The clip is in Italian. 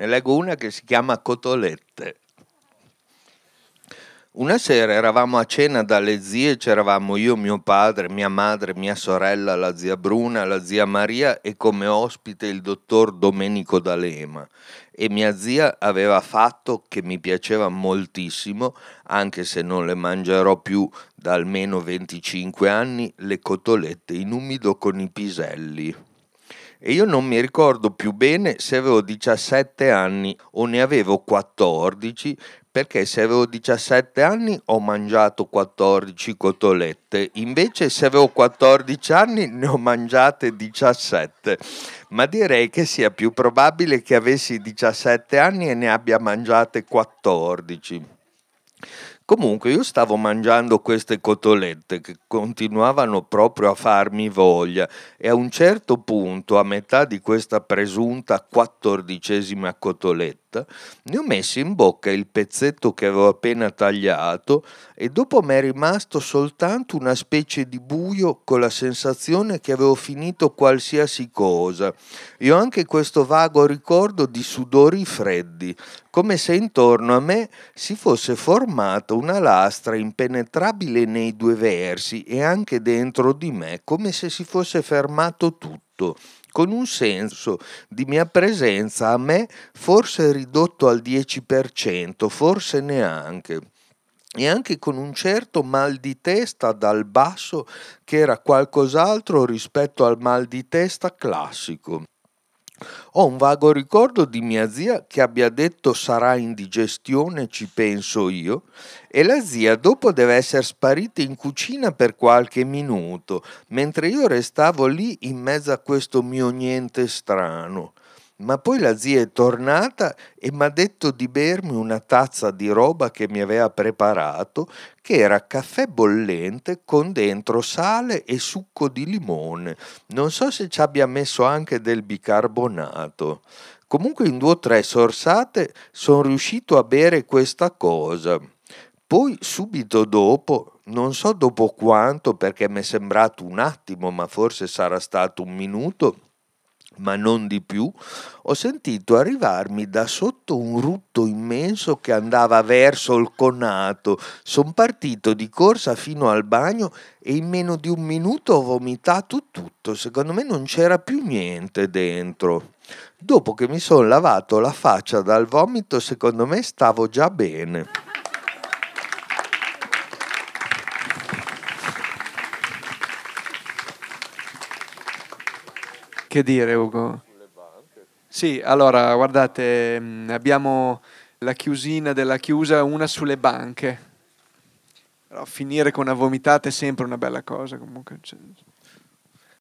Ne leggo una che si chiama Cotolette. Una sera eravamo a cena dalle zie, c'eravamo io, mio padre, mia madre, mia sorella, la zia Bruna, la zia Maria e come ospite il dottor Domenico D'Alema. E mia zia aveva fatto, che mi piaceva moltissimo, anche se non le mangerò più da almeno 25 anni, le cotolette in umido con i piselli e io non mi ricordo più bene se avevo 17 anni o ne avevo 14 perché se avevo 17 anni ho mangiato 14 cotolette, invece se avevo 14 anni ne ho mangiate 17, ma direi che sia più probabile che avessi 17 anni e ne abbia mangiate 14. Comunque io stavo mangiando queste cotolette che continuavano proprio a farmi voglia e a un certo punto, a metà di questa presunta quattordicesima cotoletta, ne ho messo in bocca il pezzetto che avevo appena tagliato e dopo mi è rimasto soltanto una specie di buio con la sensazione che avevo finito qualsiasi cosa. E ho anche questo vago ricordo di sudori freddi, come se intorno a me si fosse formata una lastra impenetrabile nei due versi e anche dentro di me, come se si fosse fermato tutto con un senso di mia presenza a me forse ridotto al 10%, forse neanche e anche con un certo mal di testa dal basso che era qualcos'altro rispetto al mal di testa classico. Ho un vago ricordo di mia zia che abbia detto sarà indigestione, ci penso io, e la zia dopo deve essere sparita in cucina per qualche minuto, mentre io restavo lì in mezzo a questo mio niente strano. Ma poi la zia è tornata e mi ha detto di bermi una tazza di roba che mi aveva preparato, che era caffè bollente con dentro sale e succo di limone. Non so se ci abbia messo anche del bicarbonato. Comunque in due o tre sorsate sono riuscito a bere questa cosa. Poi subito dopo, non so dopo quanto perché mi è sembrato un attimo, ma forse sarà stato un minuto, ma non di più, ho sentito arrivarmi da sotto un rutto immenso che andava verso il conato. Sono partito di corsa fino al bagno e in meno di un minuto ho vomitato tutto. Secondo me non c'era più niente dentro. Dopo che mi sono lavato la faccia dal vomito, secondo me stavo già bene. Che dire Ugo? Sì, allora guardate, mm, abbiamo la chiusina della chiusa, una sulle banche. Però finire con una vomitata è sempre una bella cosa comunque. Cioè,